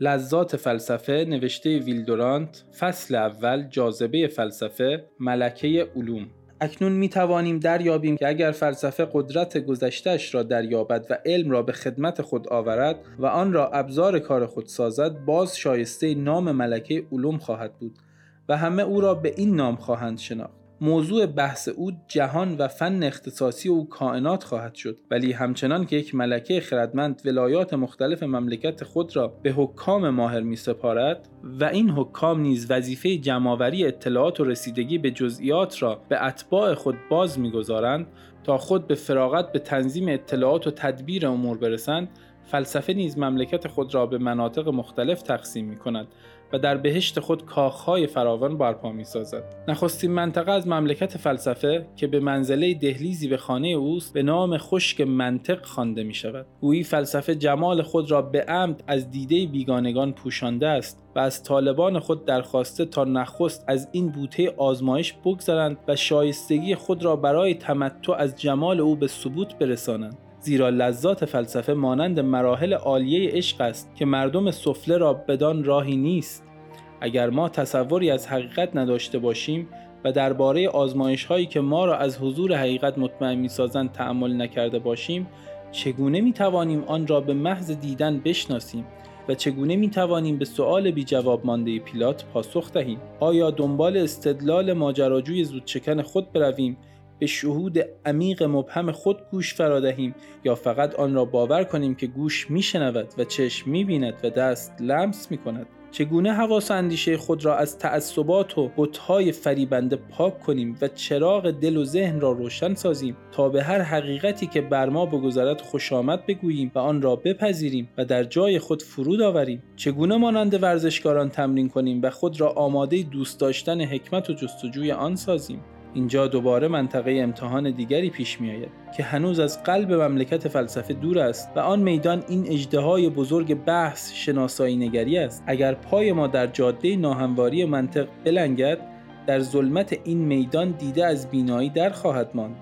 لذات فلسفه نوشته ویلدورانت فصل اول جاذبه فلسفه ملکه علوم. اکنون می توانیم دریابیم که اگر فلسفه قدرت گذشتهش را دریابد و علم را به خدمت خود آورد و آن را ابزار کار خود سازد باز شایسته نام ملکه علوم خواهد بود و همه او را به این نام خواهند شناخت. موضوع بحث او جهان و فن اختصاصی او کائنات خواهد شد. ولی همچنان که یک ملکه خردمند ولایات مختلف مملکت خود را به حکام ماهر می سپارد و این حکام نیز وظیفه جمعآوری اطلاعات و رسیدگی به جزئیات را به اتباع خود باز می‌گذارند تا خود به فراغت به تنظیم اطلاعات و تدبیر امور برسند فلسفه نیز مملکت خود را به مناطق مختلف تقسیم می کند و در بهشت خود کاخهای فراوان برپا می سازد. نخستین منطقه از مملکت فلسفه که به منزله دهلیزی به خانه اوست به نام خشک منطق خوانده می شود. گویی فلسفه جمال خود را به عمد از دیده بیگانگان پوشانده است و از طالبان خود درخواسته تا نخست از این بوته آزمایش بگذرند و شایستگی خود را برای تمتع از جمال او به ثبوت برسانند. زیرا لذات فلسفه مانند مراحل عالیه عشق است که مردم سفله را بدان راهی نیست. اگر ما تصوری از حقیقت نداشته باشیم و درباره آزمایش هایی که ما را از حضور حقیقت مطمئن می سازند تعمل نکرده باشیم چگونه می توانیم آن را به محض دیدن بشناسیم و چگونه می توانیم به سؤال بی جواب مانده پیلات پاسخ دهیم؟ آیا دنبال استدلال ماجراجوی زودچکن خود برویم به شهود عمیق مبهم خود گوش فرادهیم یا فقط آن را باور کنیم که گوش میشنود و چشم می‌بیند و دست لمس می‌کند. چگونه حواس اندیشه خود را از تعصبات و بتهای فریبنده پاک کنیم و چراغ دل و ذهن را روشن سازیم تا به هر حقیقتی که بر ما بگذرد خوش آمد بگوییم و آن را بپذیریم و در جای خود فرود آوریم؟ چگونه مانند ورزشکاران تمرین کنیم و خود را آماده دوست داشتن حکمت و جستجوی آن سازیم؟ اینجا دوباره منطقه امتحان دیگری پیش می آید که هنوز از قلب مملکت فلسفه دور است و آن میدان این اجدهای بزرگ بحث شناسایی نگری است. اگر پای ما در جاده ناهمواری منطق بلنگد در ظلمت این میدان دیده از بینایی در خواهد ماند.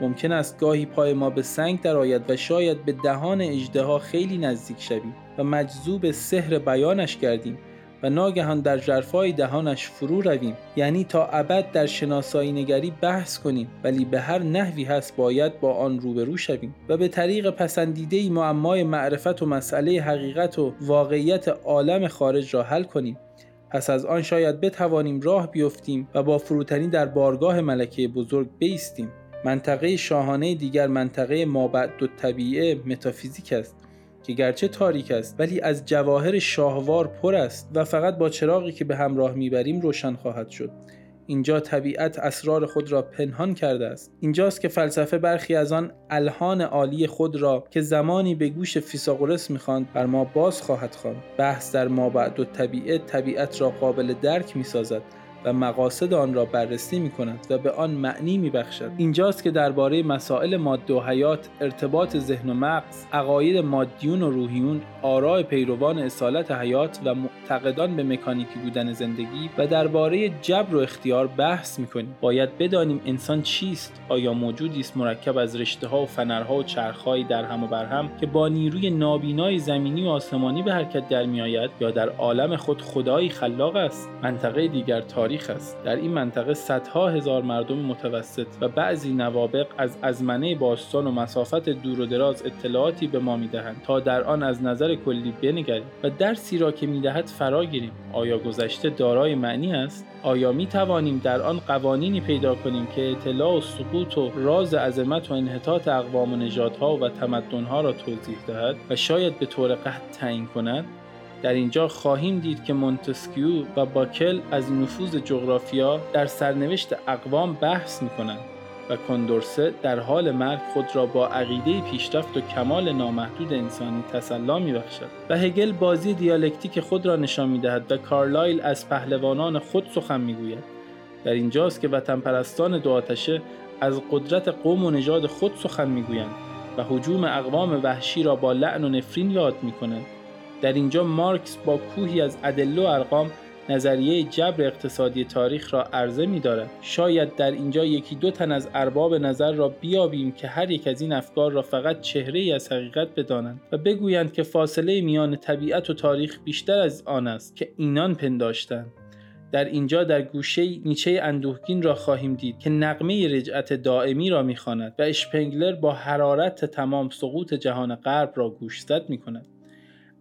ممکن است گاهی پای ما به سنگ درآید و شاید به دهان اجدها خیلی نزدیک شویم و مجذوب سحر بیانش گردیم. و ناگهان در جرفای دهانش فرو رویم. یعنی تا ابد در شناسایی نگری بحث کنیم ولی به هر نحوی هست باید با آن روبرو شویم. و به طریق پسندیده معمای معرفت و مسئله حقیقت و واقعیت عالم خارج را حل کنیم. پس از آن شاید بتوانیم راه بیفتیم و با فروتنی در بارگاه ملکه بزرگ بیستیم. منطقه شاهانه دیگر منطقه مابعد و طبیعه متافیزیک است. که گرچه تاریک است ولی از جواهر شاهوار پر است و فقط با چراغی که به همراه می‌بریم روشن خواهد شد. اینجا طبیعت اسرار خود را پنهان کرده است. اینجاست که فلسفه برخی از آن الهان عالی خود را که زمانی به گوش فیساغورس می‌خواند بر ما باز خواهد خواند. بحث در ما بعد و طبیعت طبیعت را قابل درک می‌سازد. و مقاصد آن را بررسی می کند و به آن معنی می بخشد. اینجاست که درباره مسائل ماده و حیات، ارتباط ذهن و مغز، عقاید مادیون و روحیون، آراء پیروان اصالت حیات و معتقدان به مکانیکی بودن زندگی و درباره جبر و اختیار بحث می کنیم. باید بدانیم انسان چیست؟ آیا موجودی است مرکب از رشته ها و فنرها و چرخهایی در هم و بر هم که با نیروی نابینای زمینی و آسمانی به حرکت در می آید یا در عالم خود خدایی خلاق است؟ منطقه دیگر تاریخ تاریخ است. در این منطقه صدها هزار مردم متوسط و بعضی نوابق از ازمنه باستان و مسافت دور و دراز اطلاعاتی به ما می‌دهند تا در آن از نظر کلی بنگریم و درسی را که می‌دهد فرا گیریم. آیا گذشته دارای معنی است؟ آیا می توانیم در آن قوانینی پیدا کنیم که اطلاع و سقوط و راز عظمت و انحطاط اقوام و نژادها و تمدنها را توضیح دهد و شاید به طور قطع تعیین کند؟ در اینجا خواهیم دید که مونتسکیو و باکل از نفوذ جغرافیا در سرنوشت اقوام بحث می کنند و کندورسه در حال مرگ خود را با عقیده پیشرفت و کمال نامحدود انسانی تسلا بخشد و هگل بازی دیالکتیک خود را نشان دهد و کارلایل از پهلوانان خود سخن گوید در اینجاست که وطن پرستان دو آتشه از قدرت قوم و نژاد خود سخن می‌گویند و حجوم اقوام وحشی را با لعن و نفرین یاد کنند در اینجا مارکس با کوهی از ادله و ارقام نظریه جبر اقتصادی تاریخ را عرضه می دارد. شاید در اینجا یکی دو تن از ارباب نظر را بیابیم که هر یک از این افکار را فقط چهره ای از حقیقت بدانند و بگویند که فاصله میان طبیعت و تاریخ بیشتر از آن است که اینان پنداشتند. در اینجا در گوشه نیچه اندوهگین را خواهیم دید که نقمه رجعت دائمی را می‌خواند و اشپنگلر با حرارت تمام سقوط جهان غرب را گوشزد می کند.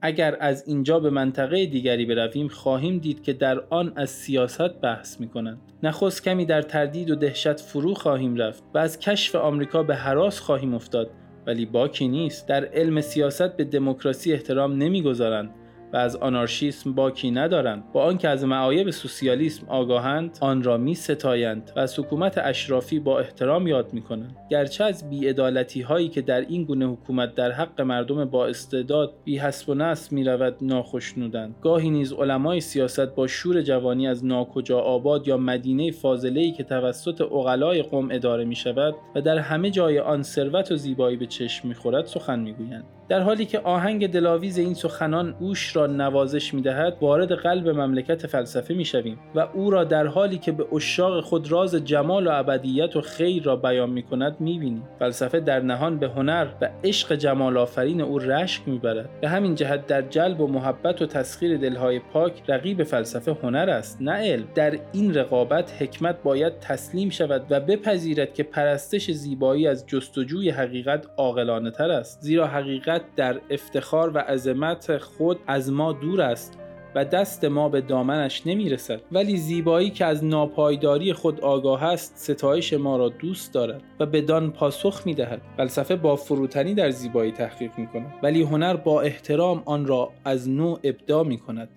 اگر از اینجا به منطقه دیگری برویم خواهیم دید که در آن از سیاست بحث می کنند. نخست کمی در تردید و دهشت فرو خواهیم رفت و از کشف آمریکا به حراس خواهیم افتاد. ولی باکی نیست. در علم سیاست به دموکراسی احترام نمی‌گذارند. و از آنارشیسم باکی ندارند. با آنکه از معایب سوسیالیسم آگاهند آن را می ستایند و از حکومت اشرافی با احترام یاد می کنند گرچه از بیعدالتی هایی که در این گونه حکومت در حق مردم با استعداد بی حسب و نصب می رود ناخشنودند. گاهی نیز علمای سیاست با شور جوانی از ناکجا آباد یا مدینه فاضله که توسط اقلای قوم اداره می شود و در همه جای آن ثروت و زیبایی به چشم می خورد سخن می گویند در حالی که آهنگ دلاویز این سخنان اوش را نوازش می‌دهد وارد قلب مملکت فلسفه می‌شویم و او را در حالی که به اشاق خود راز جمال و ابدیت و خیر را بیان می کند می‌بینیم. فلسفه در نهان به هنر و عشق جمال آفرین او رشک می‌برد. به همین جهت در جلب و محبت و تسخیر دلهای پاک رقیب فلسفه هنر است نه علم. در این رقابت حکمت باید تسلیم شود و بپذیرد که پرستش زیبایی از جستجوی حقیقت عاقلانه تر است. زیرا حقیقت در افتخار و عظمت خود از ما دور است و دست ما به دامنش نمی رسد ولی زیبایی که از ناپایداری خود آگاه است ستایش ما را دوست دارد و بدان پاسخ می دهد فلسفه با فروتنی در زیبایی تحقیق می کند ولی هنر با احترام آن را از نوع ابدا می کند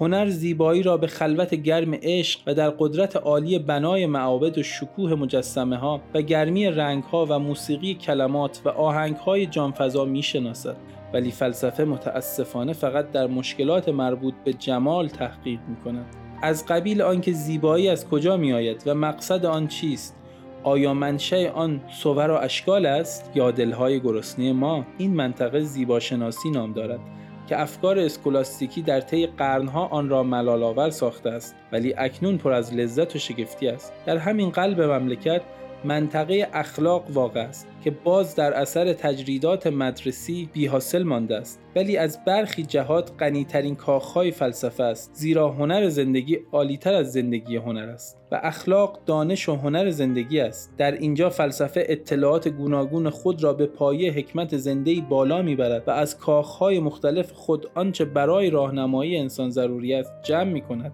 هنر زیبایی را به خلوت گرم عشق و در قدرت عالی بنای معابد و شکوه مجسمه ها و گرمی رنگ ها و موسیقی کلمات و آهنگ های جانفضا می شناسد. ولی فلسفه متاسفانه فقط در مشکلات مربوط به جمال تحقیق می کند. از قبیل آنکه زیبایی از کجا می آید و مقصد آن چیست آیا منشأ آن صور و اشکال است یا دلهای گرسنه ما این منطقه زیباشناسی نام دارد که افکار اسکولاستیکی در طی قرنها آن را ملالآور ساخته است ولی اکنون پر از لذت و شگفتی است. در همین قلب مملکت منطقه اخلاق واقع است که باز در اثر تجریدات مدرسی بی حاصل مانده است. ولی از برخی جهات غنیترین کاخهای فلسفه است. زیرا هنر زندگی عالیتر از زندگی هنر است و اخلاق دانش و هنر زندگی است. در اینجا فلسفه اطلاعات گوناگون خود را به پایه حکمت زنده بالا می‌برد و از کاخهای مختلف خود آنچه برای راهنمایی انسان ضروری است جمع می کند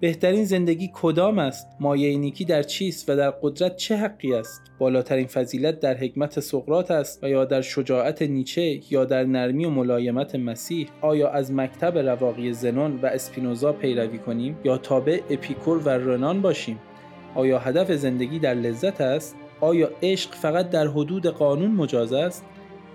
بهترین زندگی کدام است؟ مایه نیکی در چیست و در قدرت چه حقی است؟ بالاترین فضیلت در حکمت سقرات است و یا در شجاعت نیچه یا در نرمی و ملایمت مسیح؟ آیا از مکتب رواقی زنون و اسپینوزا پیروی کنیم یا تابع اپیکور و رنان باشیم؟ آیا هدف زندگی در لذت است؟ آیا عشق فقط در حدود قانون مجاز است؟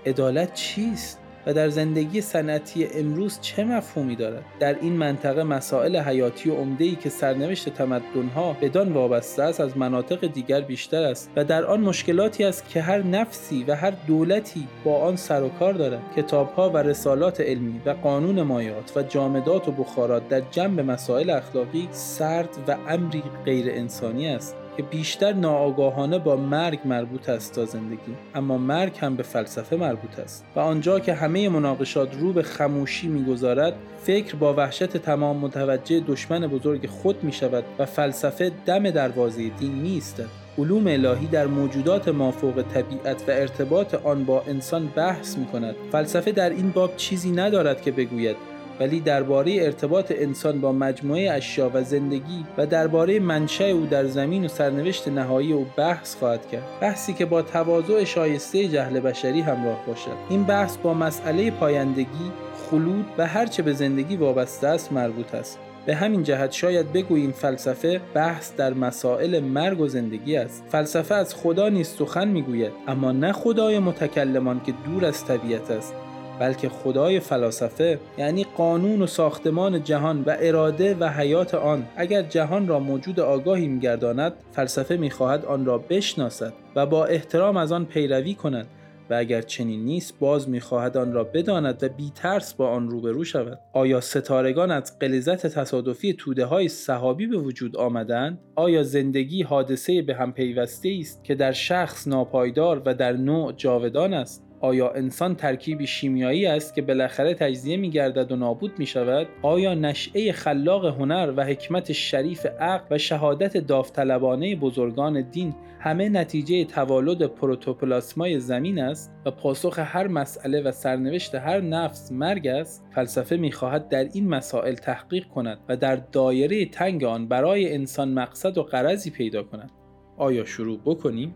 عدالت چیست؟ و در زندگی صنعتی امروز چه مفهومی دارد؟ در این منطقه مسائل حیاتی و ای که سرنوشت تمدنها بدان وابسته است از مناطق دیگر بیشتر است و در آن مشکلاتی است که هر نفسی و هر دولتی با آن سر و کار دارد. کتابها و رسالات علمی و قانون مایات و جامدات و بخارات در جنب مسائل اخلاقی سرد و امری غیر انسانی است. که بیشتر ناآگاهانه با مرگ مربوط است تا زندگی اما مرگ هم به فلسفه مربوط است. و آنجا که همه مناقشات رو به خموشی می‌گذارد فکر با وحشت تمام متوجه دشمن بزرگ خود می شود و فلسفه دم دروازه دین می علوم الهی در موجودات مافوق طبیعت و ارتباط آن با انسان بحث می کند. فلسفه در این باب چیزی ندارد که بگوید. ولی درباره ارتباط انسان با مجموعه اشیا و زندگی و درباره منشأ او در زمین و سرنوشت نهایی او بحث خواهد کرد. بحثی که با تواضع شایسته جهل بشری همراه باشد. این بحث با مسئله پایندگی خلود و هرچه به زندگی وابسته است مربوط است. به همین جهت شاید بگوییم فلسفه بحث در مسائل مرگ و زندگی است. فلسفه از خدا نیست سخن می‌گوید اما نه خدای متکلمان که دور از طبیعت است. بلکه خدای فلاسفه یعنی قانون و ساختمان جهان و اراده و حیات آن. اگر جهان را موجود آگاهی میگرداند فلسفه می‌خواهد آن را بشناسد و با احترام از آن پیروی کند و اگر چنین نیست باز می‌خواهد آن را بداند و بی ترس با آن روبرو شود. آیا ستارگان از قلزت تصادفی توده های صحابی به وجود آمدند؟ آیا زندگی حادثه به هم پیوسته است که در شخص ناپایدار و در نوع جاودان است؟ آیا انسان ترکیبی شیمیایی است که بالاخره تجزیه می گردد و نابود می شود؟ آیا نشعه خلاق هنر و حکمت شریف عقل و شهادت داوطلبانه بزرگان دین همه نتیجه توالد پروتوپلاسمای زمین است و پاسخ هر مسئله و سرنوشت هر نفس مرگ است؟ فلسفه می‌خواهد در این مسائل تحقیق کند و در دایره تنگ آن برای انسان مقصد و قرضی پیدا کند. آیا شروع بکنیم؟